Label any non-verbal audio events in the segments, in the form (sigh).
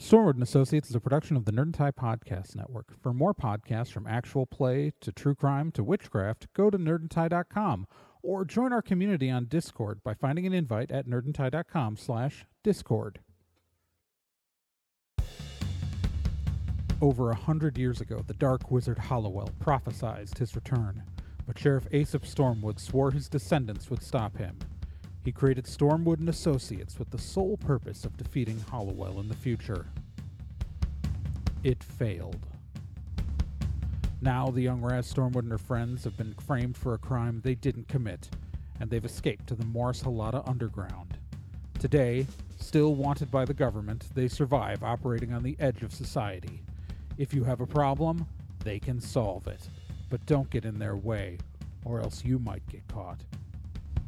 Stormwood and Associates is a production of the Nerd and Tie Podcast Network. For more podcasts from actual play to true crime to witchcraft, go to nerdandtie.com or join our community on Discord by finding an invite at nerdandtie.com slash discord. Over a hundred years ago, the dark wizard Hollowell prophesied his return, but Sheriff Aesop Stormwood swore his descendants would stop him. He created Stormwood and Associates with the sole purpose of defeating Hollowell in the future. It failed. Now the young Raz Stormwood and her friends have been framed for a crime they didn't commit, and they've escaped to the Morris Halata underground. Today, still wanted by the government, they survive operating on the edge of society. If you have a problem, they can solve it. But don't get in their way, or else you might get caught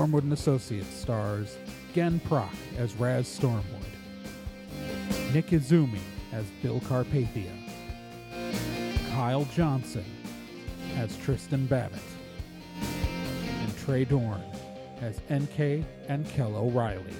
Stormwood and Associates stars Gen Proc as Raz Stormwood, Nick Izumi as Bill Carpathia, Kyle Johnson as Tristan Babbitt, and Trey Dorn as NK and Kel O'Reilly.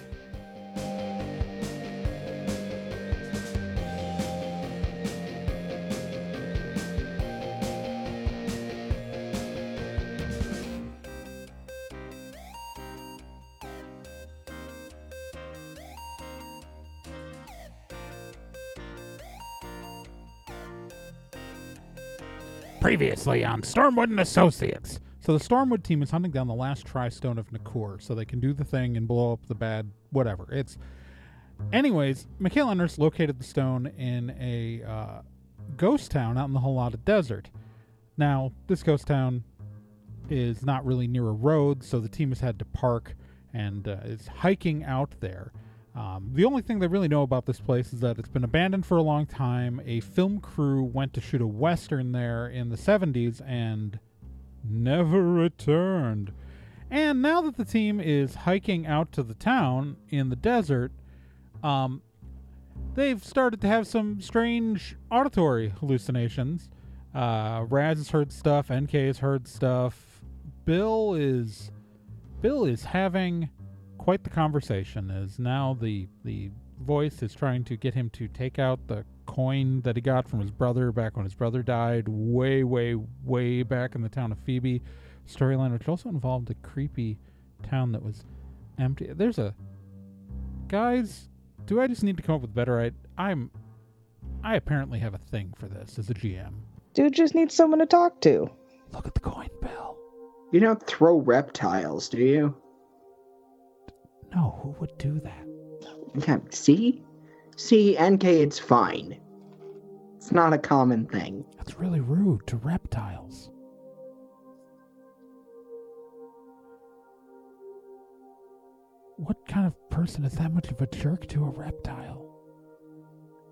Previously on Stormwood and Associates. So the Stormwood team is hunting down the last Tri-Stone of Nakor, so they can do the thing and blow up the bad whatever. It's anyways. Michaela Nurse located the stone in a uh, ghost town out in the Halata Desert. Now this ghost town is not really near a road, so the team has had to park and uh, is hiking out there. Um, the only thing they really know about this place is that it's been abandoned for a long time. A film crew went to shoot a western there in the 70s and never returned. And now that the team is hiking out to the town in the desert, um, they've started to have some strange auditory hallucinations. Uh, Raz has heard stuff. NK has heard stuff. Bill is Bill is having quite the conversation as now the the voice is trying to get him to take out the coin that he got from his brother back when his brother died way way way back in the town of Phoebe storyline which also involved a creepy town that was empty there's a guys do I just need to come up with better I I'm I apparently have a thing for this as a GM Dude just needs someone to talk to. look at the coin Bill You don't throw reptiles, do you? No who would do that Yeah, see? See, NK, it's fine. It's not a common thing. That's really rude to reptiles. What kind of person is that much of a jerk to a reptile?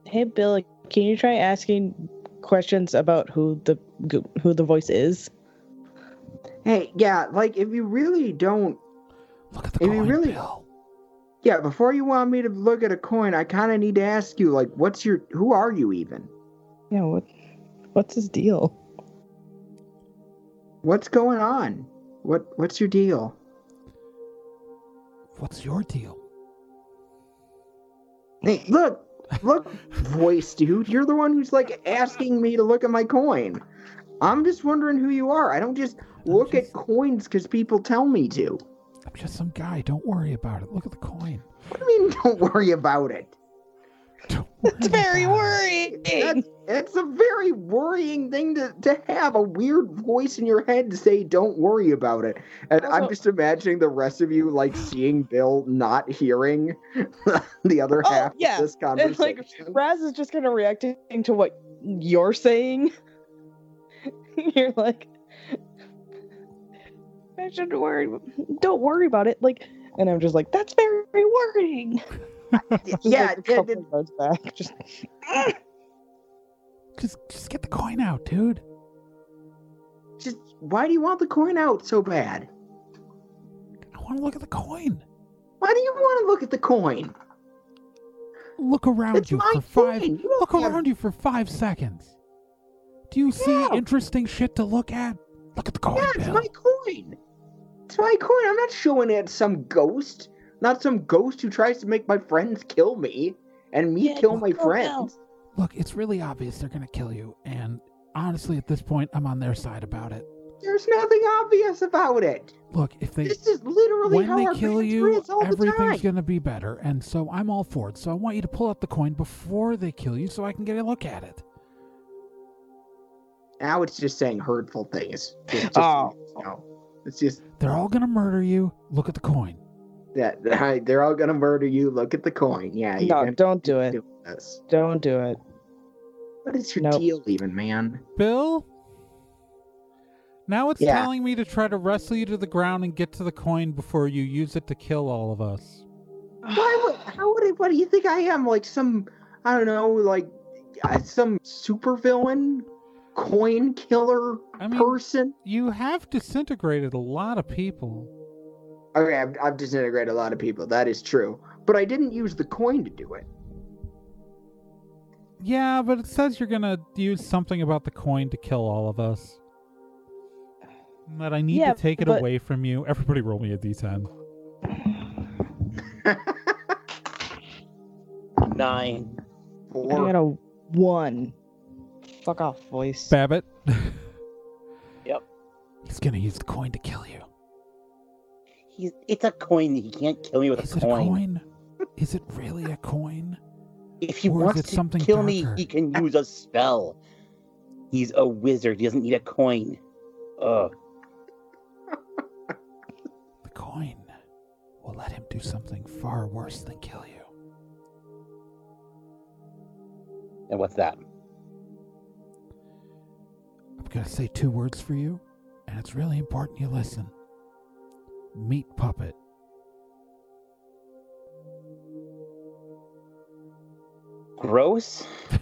Hey Bill, can you try asking questions about who the who the voice is? Hey, yeah, like, if you really don't. Look at the If you really- Bill. Yeah, before you want me to look at a coin, I kind of need to ask you, like, what's your. Who are you even? Yeah, what what's his deal? What's going on? What What's your deal? What's your deal? Hey, look, look, voice dude. You're the one who's like asking me to look at my coin. I'm just wondering who you are. I don't just look just- at coins because people tell me to. I'm just some guy. Don't worry about it. Look at the coin. What do you mean? (laughs) Don't worry about it. Don't It's very about it. worrying. That's, it's a very worrying thing to, to have a weird voice in your head to say, don't worry about it. And I'm just imagining the rest of you like seeing Bill not hearing (laughs) the other Oh, half yeah. of this (laughs) And conversation. like Raz is just kind of reacting to what you're saying. you're like, I shouldn't worry. Don't worry about it. Like, and I'm just like, that's very worrying. (laughs) Yeah, like, a yeah, couple it- back. Just (laughs) Just, just get the coin out, dude. Just why do you want the coin out so bad? I want to look at the coin. Why do you want to look at the coin? Look around It's you for five. You Look have- around you for five seconds. Do you see Yeah. interesting shit to look at? Look at the coin, Yeah, it's Bill. my coin. It's my coin. I'm not showing it some ghost. Not some ghost who tries to make my friends kill me and me Yeah, kill my look, friends. Look, it's really obvious they're gonna kill you, and honestly, at this point, I'm on their side about it. There's nothing obvious about it. Look, if they This is literally when how they our kill you, all everything's gonna be better, and so I'm all for it. So I want you to pull out the coin before they kill you, so I can get a look at it. Now it's just saying hurtful things. Just, just, Oh. you know, it's just They're all gonna murder you. Look at the coin. that that- they're all gonna murder you. Look at the coin. Yeah, No, don't do it. do this. Don't do it. What is your Nope. deal, even man? Bill. Now it's Yeah. telling me to try to wrestle you to the ground and get to the coin before you use it to kill all of us. Why would? How would? I, what do you think I am? Like some? I don't know. Like uh, some supervillain, coin killer I mean, person? you have disintegrated a lot of people. Okay, I've, I've disintegrated a lot of people. That is true. But I didn't use the coin to do it. Yeah, but it says you're gonna use something about the coin to kill all of us. And That I need Yeah, to take it but- away from you. Everybody roll me a d10. Nine. Four. I got a one. Fuck off, voice. Babbitt. (laughs) Yep. He's gonna use the coin to kill you. He's, it's a coin. He can't kill me with Is a it a coin. coin? (laughs) Is it really a coin? If he Or wants to something kill me, he can use a spell. He's a wizard. He doesn't need a coin. Ugh. (laughs) The coin will let him do something far worse than kill you. And what's that? I'm gonna say two words for you, and it's really important you listen. Meat puppet. Gross. (laughs)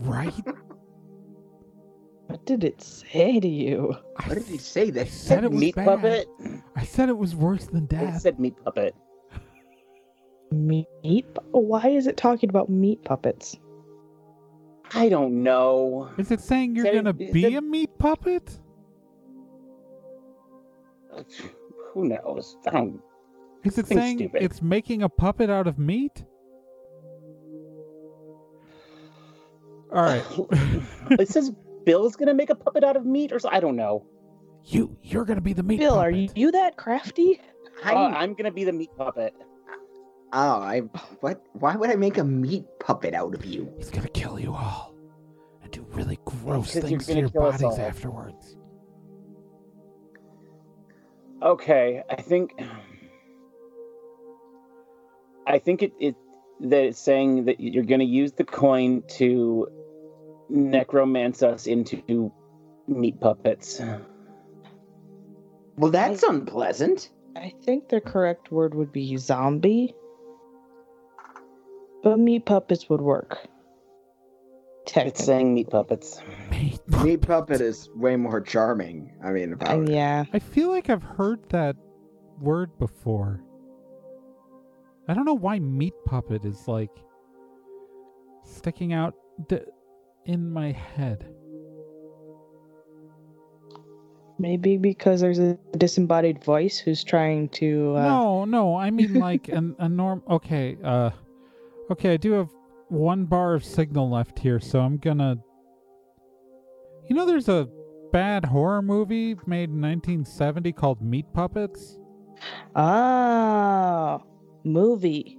Right? What did it say to you? What did he say? I That said it was meat bad. puppet. I said it was worse than It death. said meat puppet. (laughs) Meat? pu- Why is it talking about meat puppets? I don't know. Is it saying you're gonna be said- a meat puppet? Who knows? I don't. Is it saying stupid. it's making a puppet out of meat? All right. (laughs) it says Bill's gonna make a puppet out of meat, or so, I don't know. you you're gonna be the meat Bill, are puppet. you that crafty? Uh, I'm, I'm gonna be the meat puppet. Oh, I what? Why would I make a meat puppet out of you? He's gonna kill you all and do really gross Because you're things to gonna your kill us bodies all. afterwards. Okay, I think. I think it, it that it's saying that you're going to use the coin to necromance us into meat puppets. Well, that's unpleasant. I think the correct word would be zombie. But meat puppets would work. It's saying meat puppets. Meat Meat puppet is way more charming. I mean, Uh, about it. yeah. I feel like I've heard that word before. I don't know why meat puppet is like sticking out d- in my head. Maybe because there's a disembodied voice who's trying to. Uh, no, no, I mean like an a norm. Okay, uh, okay, I do have one bar of signal left here, so I'm gonna. You know, there's a bad horror movie made in 1970 called Meat Puppets. Ah, movie.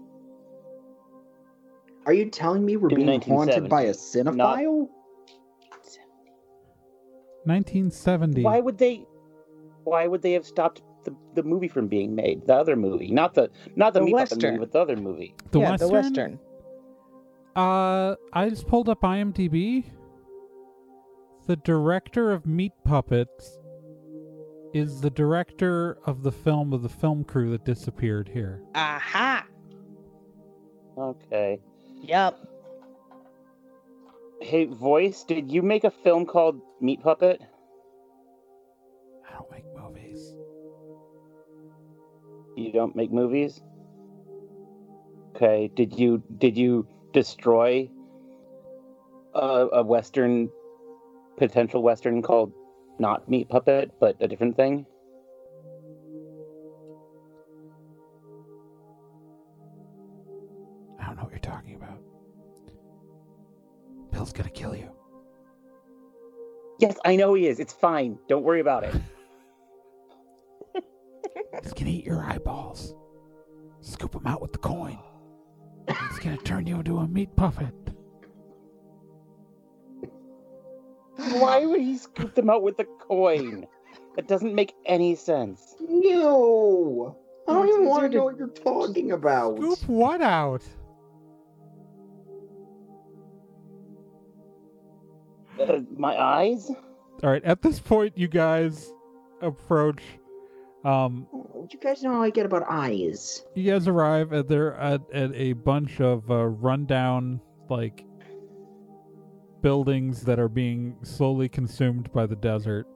Are you telling me we're In being haunted by a 1970, not- cinephile? 1970. Why would they? Why would they have stopped the, the movie from being made? The other movie, not the not the, The meat puppet Western. movie, but the other movie. the yeah, Western? the western. Uh, I just pulled up IMDb. The director of Meat Puppets is the director of the film of the film crew that disappeared here. Aha. Okay. Yep. Hey, voice, did you make a film called Meat Puppet? You don't make movies? Okay. Did you did you destroy a, a western potential western called not Meat Puppet, but a different thing? I don't know what you're talking about. Bill's gonna kill you. Yes, I know he is. It's fine. Don't worry about it. (laughs) He's gonna eat your eyeballs. Scoop them out with the coin. It's gonna turn you into a meat puppet. Why would he scoop them out with a coin? That doesn't make any sense. No, I don't even want to to- know what you're talking about. Scoop what out? Uh, my eyes? All right. At this point, you guys approach. Um, You guys know how I get about eyes. you guys arrive at there at, at a bunch of uh, rundown like buildings that are being slowly consumed by the desert.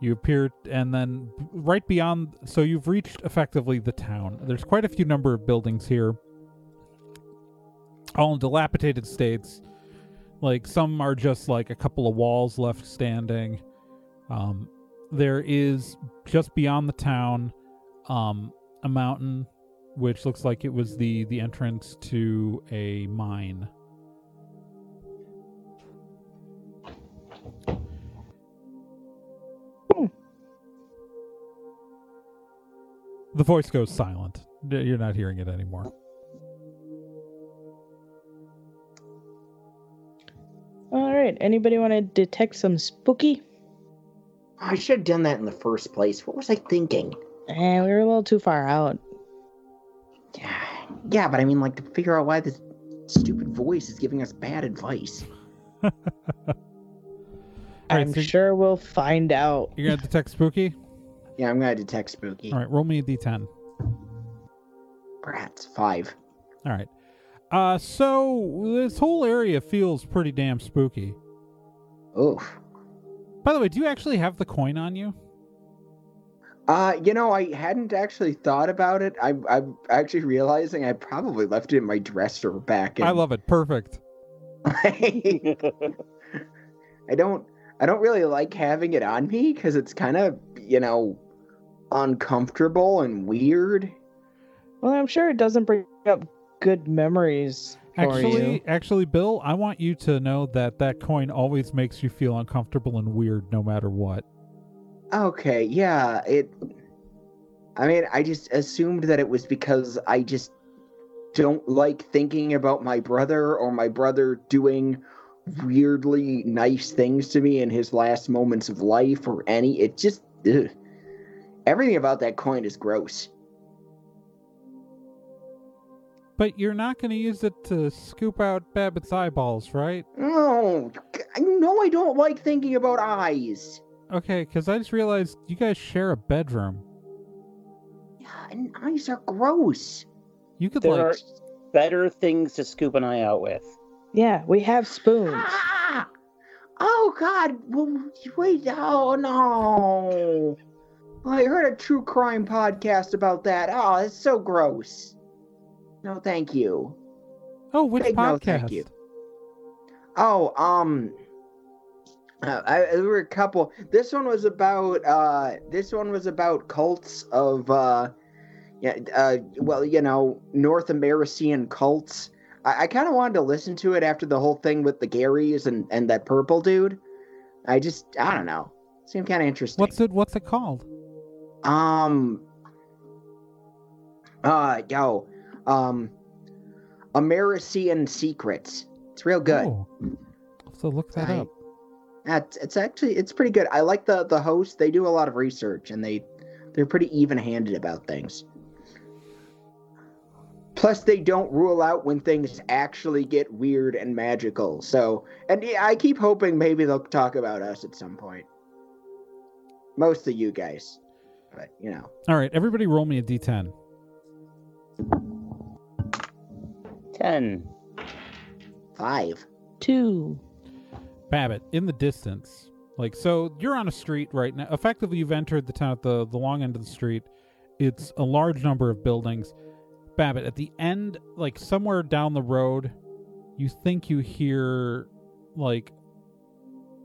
You appear, and then right beyond, so you've reached effectively the town. There's quite a few number of buildings here, all in dilapidated states. Like some are just like a couple of walls left standing. Um, there is just beyond the town um, a mountain which looks like it was the the entrance to a mine. The voice goes silent. You're not hearing it anymore. All right. Anybody want to detect some spooky? I should have done that in the first place. What was I thinking? Eh, we were a little too far out. Yeah, yeah, but I mean, like, to figure out why this stupid voice is giving us bad advice. (laughs) I'm so sure we'll find out. you're gonna detect spooky. Yeah, I'm gonna detect spooky. All right, roll me a d10. Brats, five. All right. Uh, so this whole area feels pretty damn spooky. Oof. By the way, do you actually have the coin on you? Uh, you know, I hadn't actually thought about it. I, I'm actually realizing I probably left it in my dresser back in. I love it. Perfect. (laughs) I don't. I don't really like having it on me because it's kind of, you know, uncomfortable and weird. Well, I'm sure it doesn't bring up good memories for Actually, you. actually, Bill, I want you to know that that coin always makes you feel uncomfortable and weird, no matter what. Okay, yeah, it. I mean, I just assumed that it was because I just don't like thinking about my brother or my brother doing weirdly nice things to me in his last moments of life or any. It just. Ugh. Everything about that coin is gross. But you're not going to use it to scoop out Babbitt's eyeballs, right? No, I know I don't like thinking about eyes. Okay, because I just realized you guys share a bedroom. Yeah, and eyes are gross. You could There like. are better things to scoop an eye out with. Yeah, we have spoons. Ah! Oh God! Wait! Oh no! I heard a true crime podcast about that. Oh, it's so gross. No, thank you. Oh, which Big podcast? no, thank you. Oh, um, uh, I, there were a couple. This one was about. Uh, this one was about cults of. Uh, yeah. Uh, well, you know, North American cults. I, I kind of wanted to listen to it after the whole thing with the Garys and and that purple dude. I just, I don't know. Seemed kind of interesting. What's it? What's it called? Um. Uh, yo, um, Americian Secrets. It's real good. Oh, so look that I- up. That's it's actually it's pretty good. I like the the host. They do a lot of research and they they're pretty even handed about things. Plus, they don't rule out when things actually get weird and magical. So, and I keep hoping maybe they'll talk about us at some point. Most of you guys, but you know. All right, everybody, roll me a d10. Ten. Five. Two. Babbitt, in the distance, like so, you're on a street right now. Effectively, you've entered the town at the the long end of the street. It's a large number of buildings. Babbitt, at the end, like somewhere down the road, you think you hear like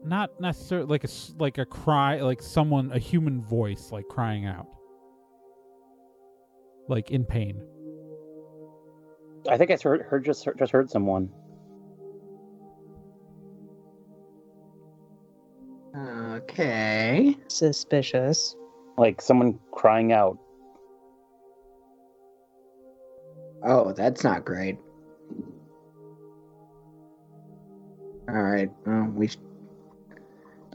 not necessarily like a s- like a cry, like someone, a human voice, like crying out, like in pain. I think I heard, heard just heard, just heard someone. Okay. Suspicious. Like someone crying out. Oh, that's not great. All right. Well, we. Sh-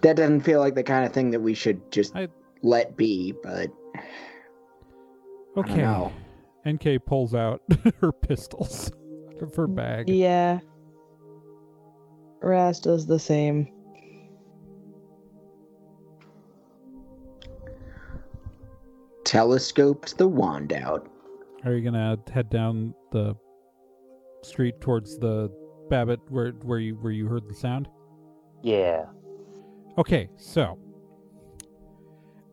that doesn't feel like the kind of thing that we should just I- let be, but Okay. Know. NK pulls out (laughs) her pistols out of her bag. Yeah. Raz does the same. telescopes the wand out. Are you gonna head down the street towards the Babbitt where where you where you heard the sound? Yeah. Okay, so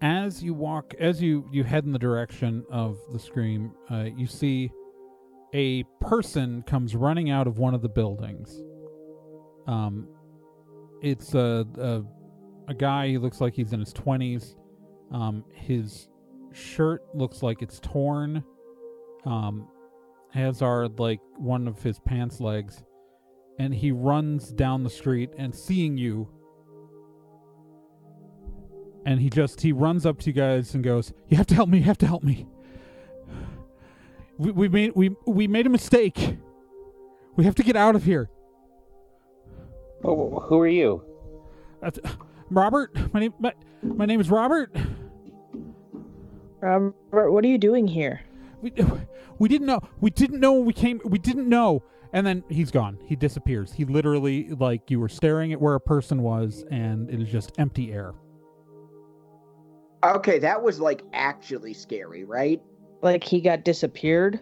as you walk, as you you head in the direction of the scream, uh, you see a person comes running out of one of the buildings. Um, it's a a, a guy. He looks like he's in his twenties. Um, his shirt looks like it's torn. Um, as are like one of his pants legs, and he runs down the street and seeing you and he just he runs up to you guys and goes, "You have to help me! You have to help me! We, we made we we made a mistake. We have to get out of here." Oh, who are you? That's, Robert, my name my, my name is Robert. Robert, what are you doing here? We we didn't know. We didn't know when we came. We didn't know. And then he's gone. He disappears. He literally like you were staring at where a person was, and it is just empty air. Okay, that was like actually scary, right? Like he got disappeared?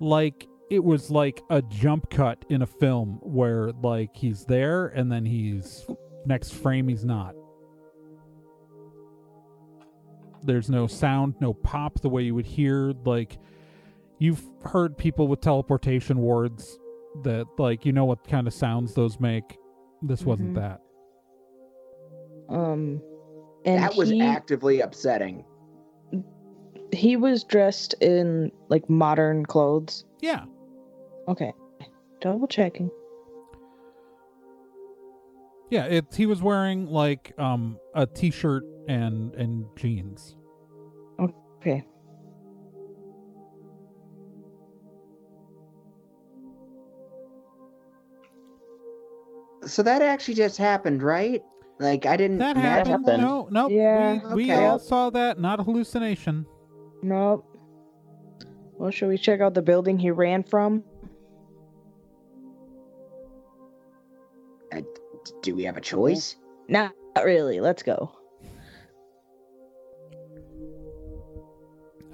like it was like a jump cut in a film where like he's there and then he's next frame he's not there's no sound no pop the way you would hear like you've heard people with teleportation wards that like you know what kind of sounds those make this wasn't Mhm. that Um and that was he, actively upsetting. he was dressed in like modern clothes. yeah Okay. Double checking. yeah it he was wearing like um a t-shirt and and jeans Okay. So that actually just happened, right? Like I didn't. that imagine- happened happened. no no Yeah. we, we Okay. all saw that not a hallucination Nope. Well, should we check out the building he ran from? Uh, do we have a choice? Not really. Let's go.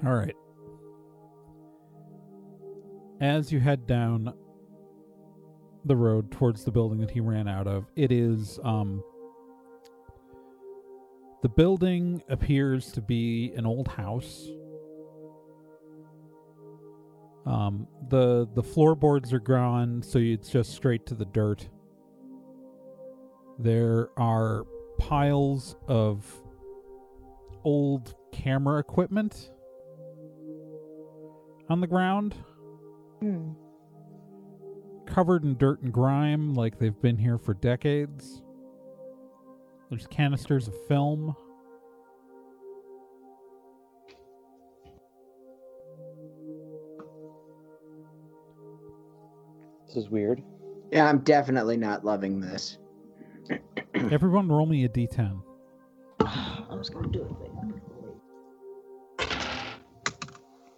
All right. As you head down the road towards the building that he ran out of, it is um the building appears to be an old house. Um the the floorboards are gone, so it's just straight to the dirt. There are piles of old camera equipment on the ground, Hmm. covered in dirt and grime, like they've been here for decades. There's canisters of film. This is weird. Yeah, I'm definitely not loving this. (clears throat) Everyone, roll me a d10. I was gonna do it.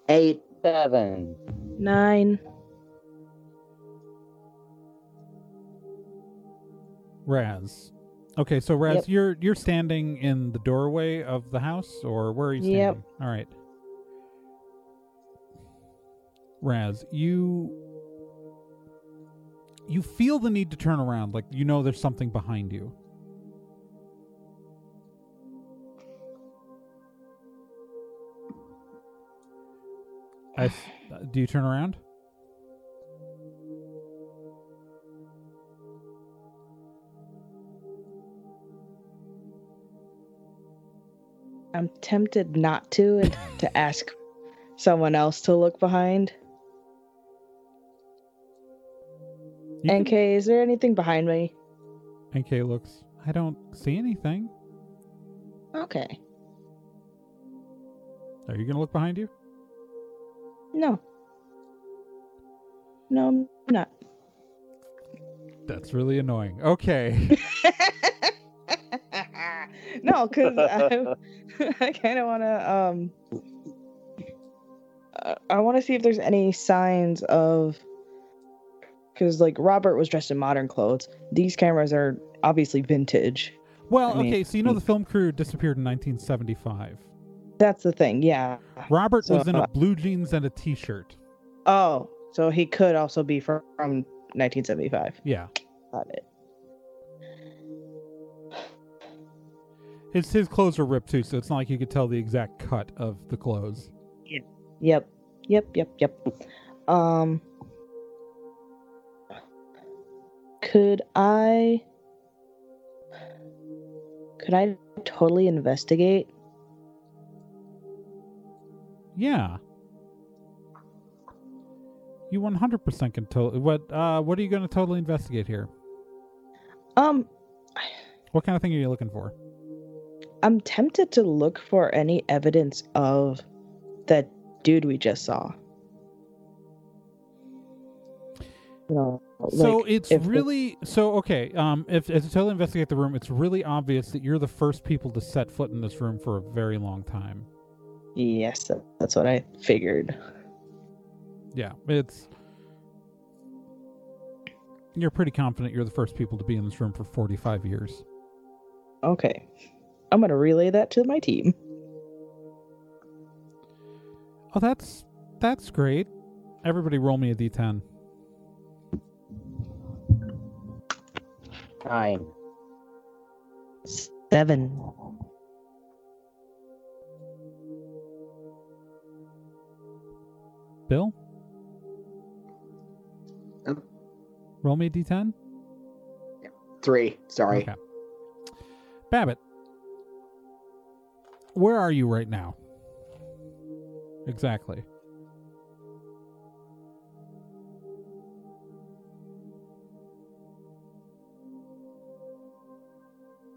Eight. Seven. Nine. Raz. Okay, so Raz, Yep. you're you're standing in the doorway of the house, or where are you standing? Yep. All right. Raz, you you feel the need to turn around, like you know there's something behind you. I, uh, do you turn around? I'm tempted not to and (clears throat) to ask someone else to look behind. You NK, can- is there anything behind me? NK looks. I don't see anything. Okay. Are you gonna look behind you? No. No, I'm not. That's really annoying. Okay. (laughs) no, because I, (laughs) (laughs) I kind of want to. Um, I want to see if there's any signs of. Because like Robert was dressed in modern clothes. These cameras are obviously vintage. Well, I mean- okay, so you know the film crew disappeared in 1975. That's the thing. Yeah. Robert So, was in a blue jeans and a t-shirt. Oh, so he could also be from, from 1975. Yeah. Got it. His his clothes are ripped too, so it's not like you could tell the exact cut of the clothes. Yep. Yep. Yep. Yep. Um. Could I? Could I totally investigate? Yeah. You 100% can totally. What uh what are you going to totally investigate here? Um, What kind of thing are you looking for? I'm tempted to look for any evidence of that dude we just saw. You know, so it's really so okay. Um, if as you totally investigate the room, it's really obvious that you're the first people to set foot in this room for a very long time. Yes, that's what I figured. Yeah, it's. You're pretty confident you're the first people to be in this room for 45 years. Okay, I'm gonna relay that to my team. Oh, that's that's great. Everybody, roll me a d10. Nine. Seven. Bill, Um, roll me a d10. Three. Sorry. Okay. Babbitt, where are you right now? Exactly.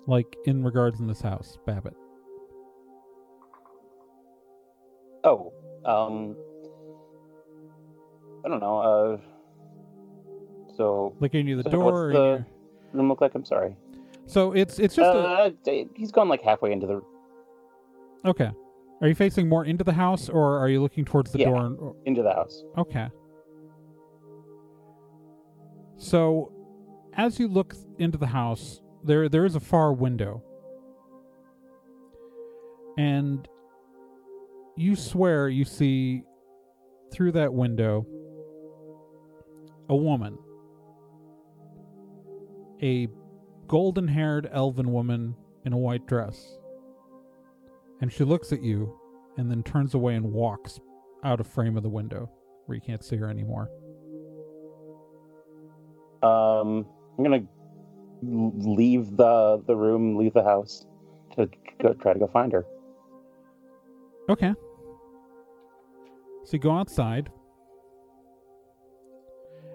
Like in regards in this house, Babbitt. Oh, um, I don't know. Uh, so Like are you near the So door. what's or the- room look like? I'm sorry. So it's it's just a, Uh, he's gone like halfway into the okay. Are you facing more into the house, or are you looking towards the Yeah. door? And, or- into the house. Okay. So, as you look into the house, there there is a far window, and you swear you see through that window a woman, a golden-haired elven woman in a white dress, and she looks at you, and then turns away and walks out of frame of the window where you can't see her anymore. Um, I'm gonna leave the the room, leave the house to go try to go find her. Okay. So you go outside.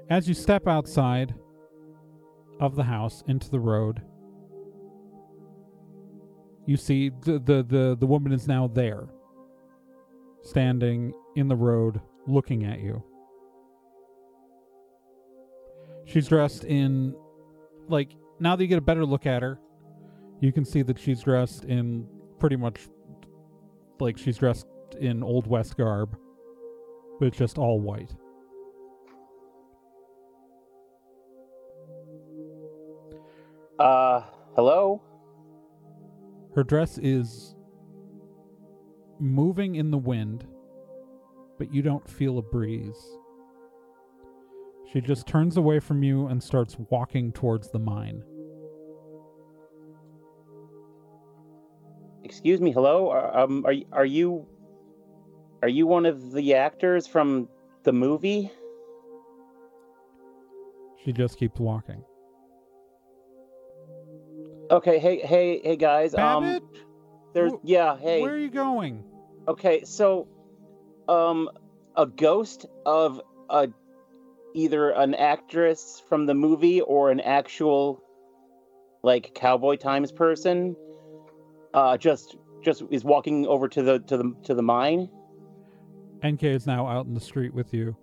As you step outside of the house into the road, you see the the the, the woman is now there, standing in the road, looking at you. She's dressed in, like, now that you get a better look at her, you can see that she's dressed in pretty much like she's dressed in old west garb, but just all white. Uh, hello. Her dress is moving in the wind, but you don't feel a breeze. She just turns away from you and starts walking towards the mine. Excuse me, hello. Are, um, are are you are you one of the actors from the movie? She just keeps walking. Okay, hey, hey, hey, guys. Babbitt, Um, there's wh- yeah, hey. where are you going? Okay, so, um, a ghost of a either an actress from the movie or an actual, like Cowboy Times person, uh, just just is walking over to the to the to the mine. NK is now out in the street with you.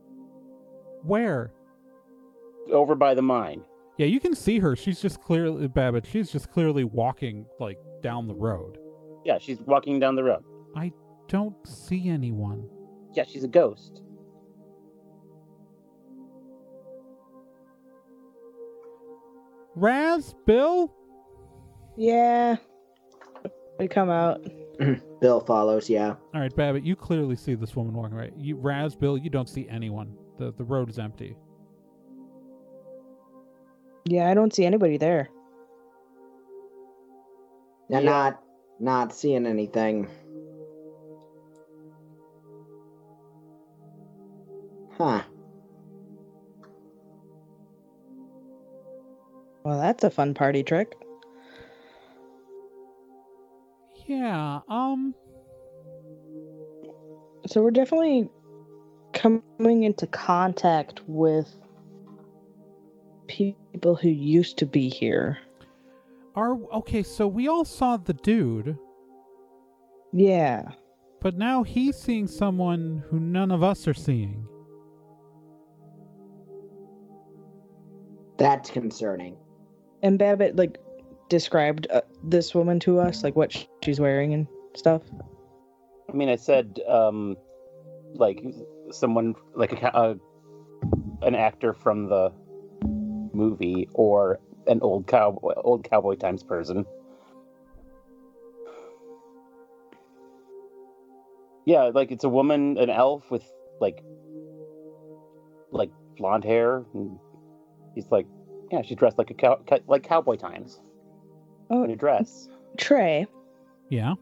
Where? over by the mine. Yeah, you can see her. She's just clearly Babbitt. She's just clearly walking like down the road. Yeah, she's walking down the road. I don't see anyone. Yeah, she's a ghost. Raz, Bill, Yeah. We come out. (clears throat) Bill follows. Yeah. All right, Babbitt, you clearly see this woman walking right. You, Raz, Bill, you don't see anyone. The the road is empty. Yeah, I don't see anybody there. And Yeah. not not seeing anything. Huh. Well, that's a fun party trick. Yeah. Um. So we're definitely coming into contact with people who used to be here. Are okay. So we all saw the dude, Yeah. but now he's seeing someone who none of us are seeing. That's concerning. And Babbitt like described uh, this woman to us, like what sh- she's wearing and stuff. I mean, I said, um, like someone like a, ca- uh, an actor from the movie or an old cowboy, old Cowboy Times person. Yeah, like it's a woman, an elf with like, like blonde hair. And he's like, yeah, she's dressed like a cow, like Cowboy Times Oh, in a dress. Trey. Yeah.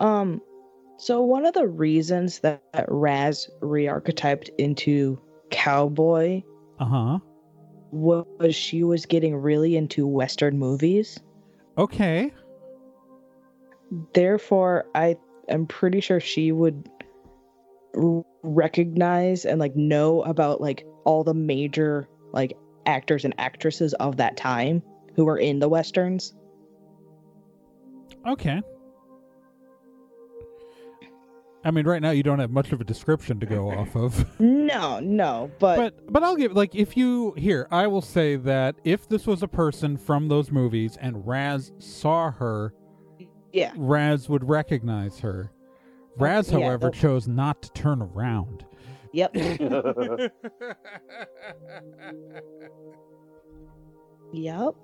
Um, so one of the reasons that, that Raz re-archetyped into cowboy Uh huh. was she was getting really into Western movies. Okay. Therefore, I am pretty sure she would recognize and like know about like all the major like actors and actresses of that time who were in the westerns. Okay. I mean, right now you don't have much of a description to go off of. (laughs) No, no, but, but but I'll give like if you here I will say that if this was a person from those movies and Raz saw her, yeah, Raz would recognize her. Raz, yeah, however, that- chose not to turn around. yep, (laughs) yep.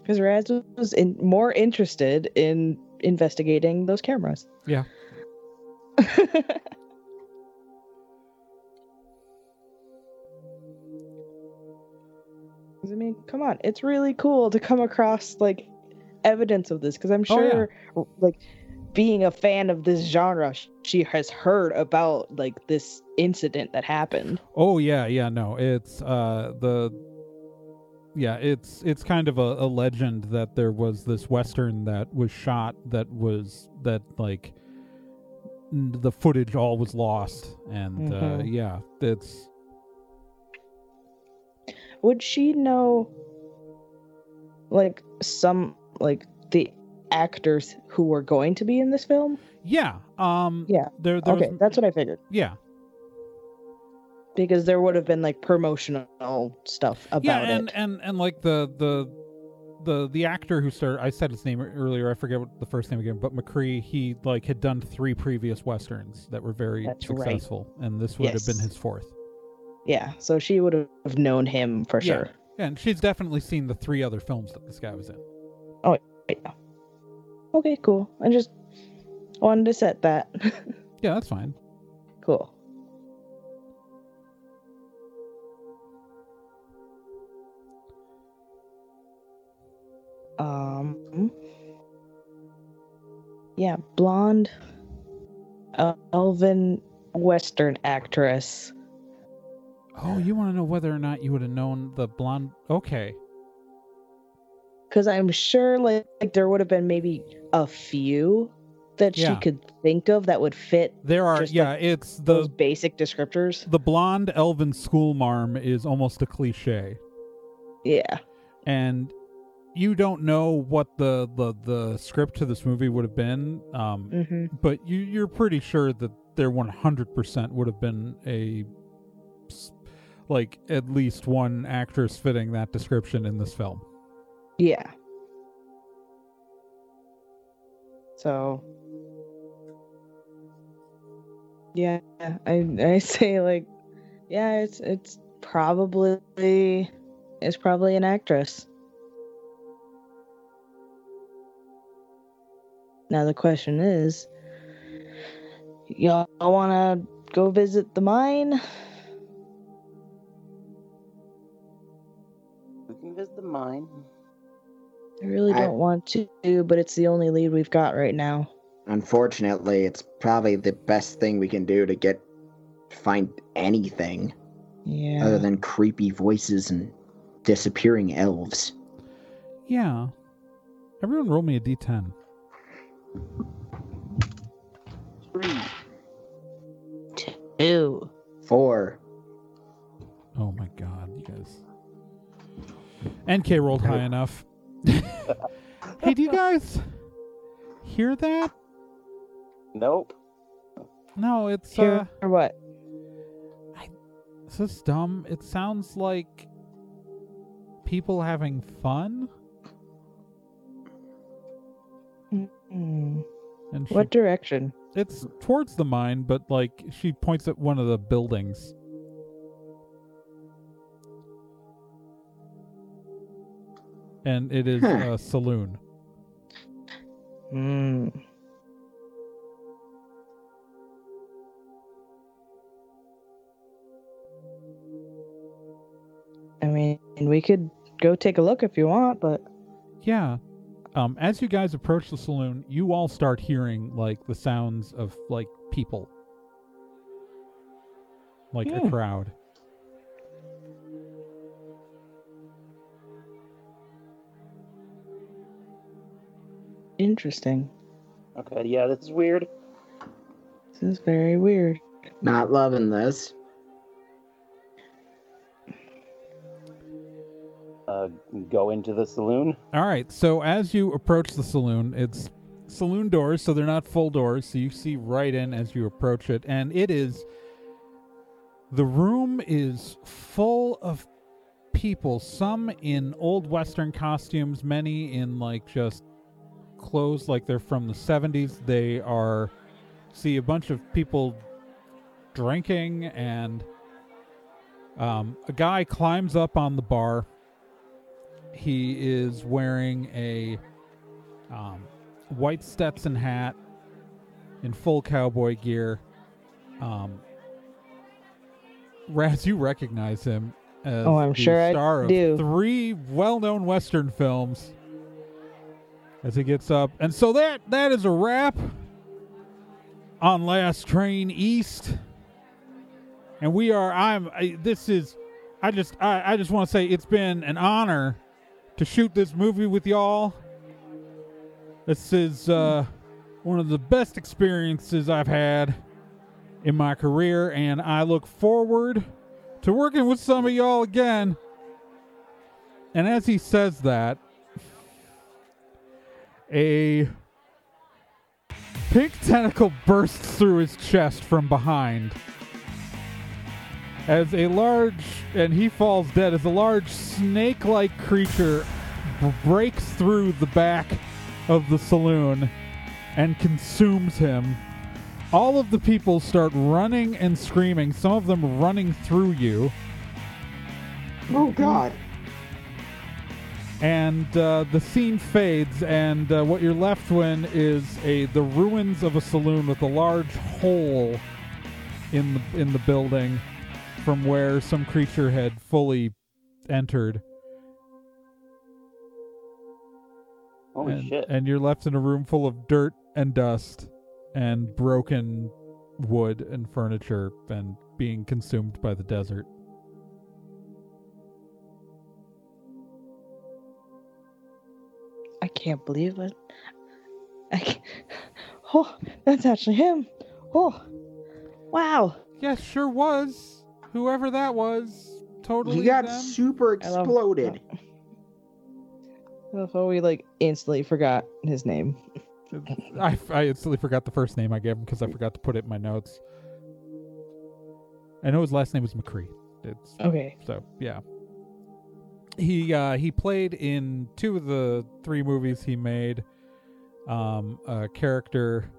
Because Raz was in, more interested in investigating those cameras. Yeah. (laughs) I mean, come on, it's really cool to come across like evidence of this because I'm Oh, yeah. sure, like, being a fan of this genre, she has heard about like this incident that happened. Oh yeah, yeah, no. It's uh the yeah, it's it's kind of a, a legend that there was this western that was shot that was that like the footage all was lost and uh Mhm. yeah, it's Would she know, like, some like the actors who were going to be in this film? yeah, um Yeah, there there okay, was, that's what I figured. yeah. Because there would have been like promotional stuff about yeah, and, it. and and like the the the the actor who started I said his name er, earlier, I forget what the first name again, but McCree, he like had done three previous westerns that were very That's right. successful and this would have been his fourth. yeah, so she would have known him for Yeah. sure. Yeah, and she's definitely seen the three other films that this guy was in. Oh yeah. Okay, cool. I just wanted to set that. (laughs) Yeah, that's fine. cool. Yeah, blonde, uh, elven Western actress. Oh, you want to know whether or not you would have known the blonde? Okay. Because I'm sure, like, like there would have been maybe a few that Yeah. she could think of that would fit There are, yeah, like it's those the basic descriptors. the blonde elven schoolmarm is almost a cliche. Yeah. and you don't know what the the, the script to this movie would have been um, hmm but you you're pretty sure that there 100% would have been a like at least one actress fitting that description in this film Yeah. So. Yeah, I I (laughs) say like, yeah, it's it's probably it's probably an actress. Now the question is, y'all want to go visit the mine? We can visit the mine. I really don't want to, but it's the only lead we've got right now. Unfortunately, it's probably the best thing we can do to get find anything Yeah. other than creepy voices and disappearing elves. yeah everyone roll me a d10 Three. Ew. Four. oh my god you guys nk rolled high enough (laughs) hey do you guys hear that Nope. no it's Here uh or what? Is this is dumb? It sounds like people having fun. Hmm. And she, What direction? it's towards the mine, but like she points at one of the buildings. And it is Huh. a saloon. Hmm. I mean, we could go take a look if you want, but Yeah. Um, as you guys approach the saloon, you all start hearing like the sounds of like people, like a Hmm. crowd. interesting. Okay, yeah, this is weird. This is very weird. Not loving this. Go into the saloon. All right. So as you approach the saloon, it's saloon doors, so they're not full doors, so you see right in as you approach it, and it is the room is full of people, some in old western costumes, many in like just clothes like they're from the 70s. They are see a bunch of people drinking and um, a guy climbs up on the bar he is wearing a um, white Stetson hat in full cowboy gear. Um, Raz, you recognize him as Oh, I'm the sure I star of do. three well-known Western films. As he gets up, and so that that is a wrap on Last Train East, and we are. I'm. I, this is. I just. I, I just want to say it's been an honor to shoot this movie with y'all. This is uh, one of the best experiences I've had in my career, and I look forward to working with some of y'all again. And as he says that, a pink tentacle bursts through his chest from behind as a large and he falls dead as a large snake-like creature b- breaks through the back of the saloon and consumes him. All of the people start running and screaming some of them running through you. Oh God. and uh, the scene fades and uh, what you're left with is a the ruins of a saloon with a large hole in the in the building from where some creature had fully entered Holy and, shit. and you're left in a room full of dirt and dust and broken wood and furniture and being consumed by the desert. I can't believe it. I can't... (laughs) Oh, that's actually him. Oh, wow. Yes, sure was. Whoever that was, totally He got them. super I love- exploded. I love how we like instantly forgot his name. I, I instantly forgot the first name I gave him because I forgot to put it in my notes. I know his last name was McCree. It's Okay. so yeah. He uh, he played in two of the three movies he made. Um, a character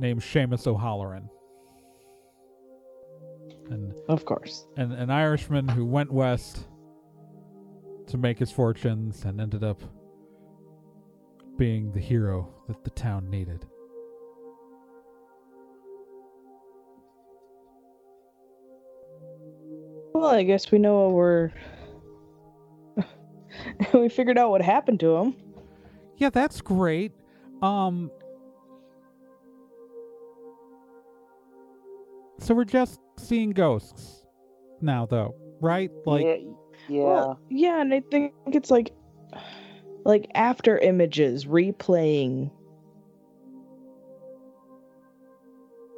named Seamus O'Halloran, and Of course. an, an Irishman who went west to make his fortunes and ended up being the hero that the town needed. Well, I guess we know what we're. (laughs) we figured out what happened to him. Yeah, that's great. Um So we're just seeing ghosts now though, right? Like yeah, yeah. Well, yeah, and I think it's like, (sighs) like after images replaying,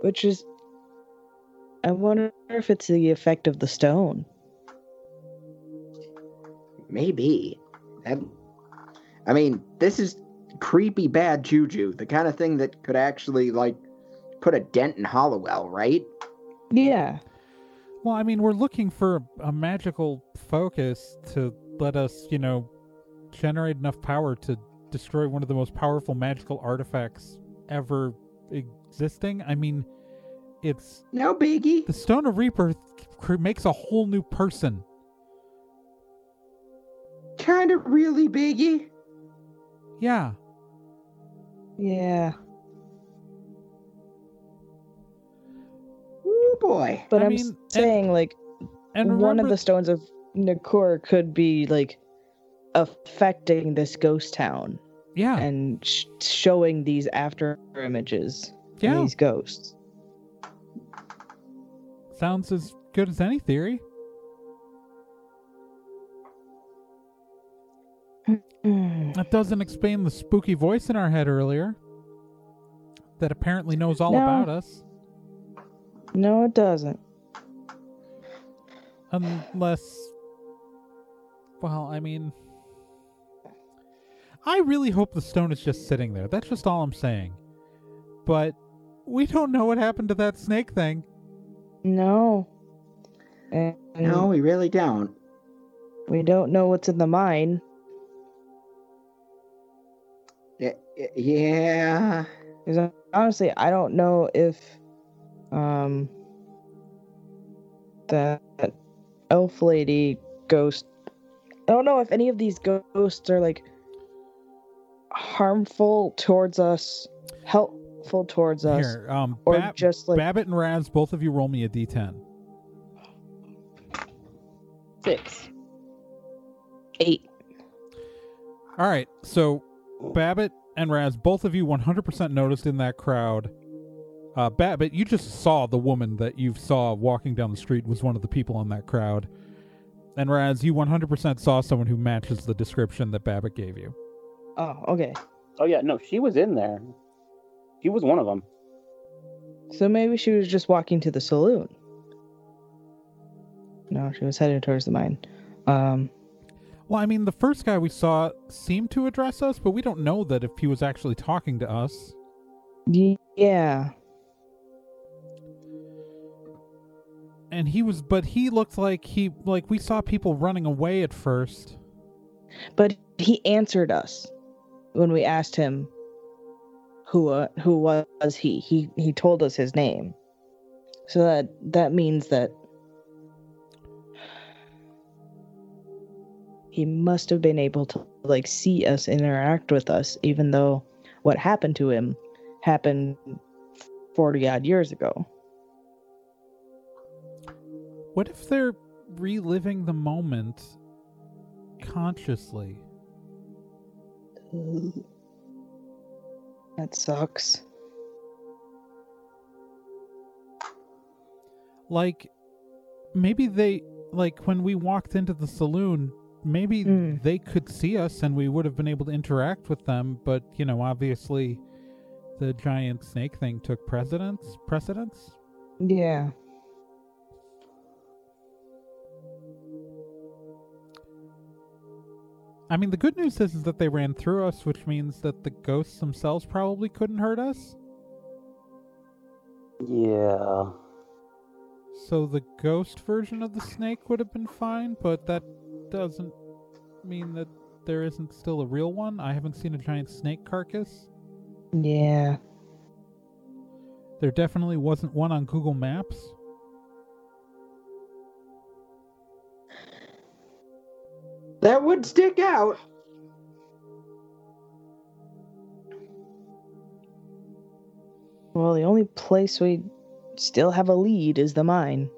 which is. I wonder if it's the effect of the stone. Maybe. That, I mean, this is creepy bad juju. The kind of thing that could actually, like, put a dent in Hollowell, right? Yeah. well, I mean, we're looking for a, magical focus to let us, you know, generate enough power to destroy one of the most powerful magical artifacts ever existing. I mean, it's No biggie. the Stone of Rebirth makes a whole new person. Kind of really biggie. Yeah. Yeah. Ooh boy. But I I am mean, and- saying, like, And one of the stones of Nakor could be, like, affecting this ghost town yeah, and sh- showing these after images. and yeah, These ghosts. sounds as good as any theory. (clears throat) That doesn't explain the spooky voice in our head earlier that apparently knows all No. about us. No, it doesn't. Unless, well, I mean, I really hope the stone is just sitting there. That's just all I'm saying. But we don't know what happened to that snake thing. No. And No, we really don't. we don't know what's in the mine. Y- y- Yeah. Because honestly, I don't know if um that elf lady ghost. I don't know if any of these ghosts are like harmful towards us, helpful towards us, Here, um, or Bab- just like Babbitt and Raz, both of you roll me a d10. Six. eight. All right, so Babbitt and Raz, both of you 100% noticed in that crowd. Uh, Babbitt, you just saw the woman that you saw walking down the street was one of the people in that crowd. And Raz, you 100% saw someone who matches the description that Babbitt gave you. Oh, okay. Oh yeah, no, she was in there. She was one of them. So maybe she was just walking to the saloon. No, she was headed towards the mine. Um, Well, I mean, the first guy we saw seemed to address us, but we don't know that if he was actually talking to us. yeah. And he was, but he looked like he, like we saw people running away at first. But he answered us when we asked him who uh, who was he. He he told us his name. So that that means that he must have been able to like see us interact with us even though what happened to him happened 40 odd years ago. What if they're reliving the moment consciously? That sucks. Like, maybe they like when we walked into the saloon. Maybe Mm. they could see us and we would have been able to interact with them. But you know, obviously, the giant snake thing took precedence. Precedence. Yeah. I mean, the good news is, is that they ran through us, which means that the ghosts themselves probably couldn't hurt us. Yeah. So the ghost version of the snake would have been fine, but that doesn't mean that there isn't still a real one. I haven't seen a giant snake carcass. Yeah. There definitely wasn't one on Google Maps. That would stick out. Well, the only place we still have a lead is the mine.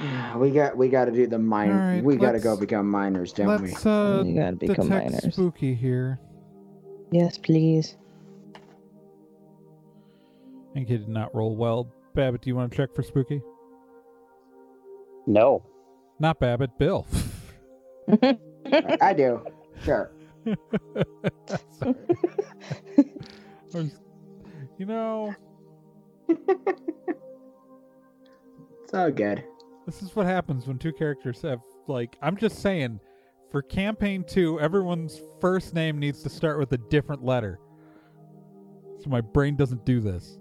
(sighs) We got we got to do the mine. Alright, we got to go become miners, don't we? Let's uh you gotta become detect miners. spooky here. Yes, please. I think he did not roll well. Babbitt, do you want to check for spooky? No. Not Babbitt, Bill. (laughs) I do. Sure. (laughs) Sorry. (laughs) I was- you know, It's all good. this is what happens when two characters have like I'm just saying for campaign 2 everyone's first name needs to start with a different letter. So my brain doesn't do this.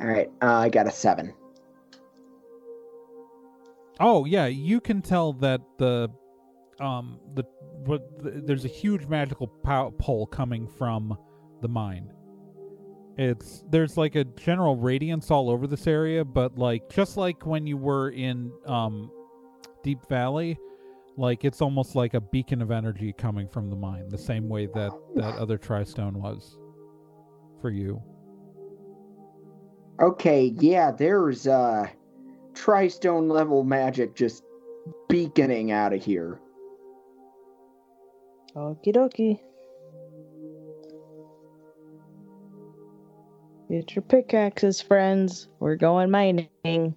All right. Uh, I got a seven. Oh yeah, you can tell that the um the the, there's a huge magical pole coming from the mine. It's there's like a general radiance all over this area, but like just like when you were in um Deep Valley, like it's almost like a beacon of energy coming from the mine, the same way that that other Tristone was for you. Okay. Yeah. There's uh, tri-stone level magic just beaconing out of here. Okie dokie. Get your pickaxes, friends. We're going mining.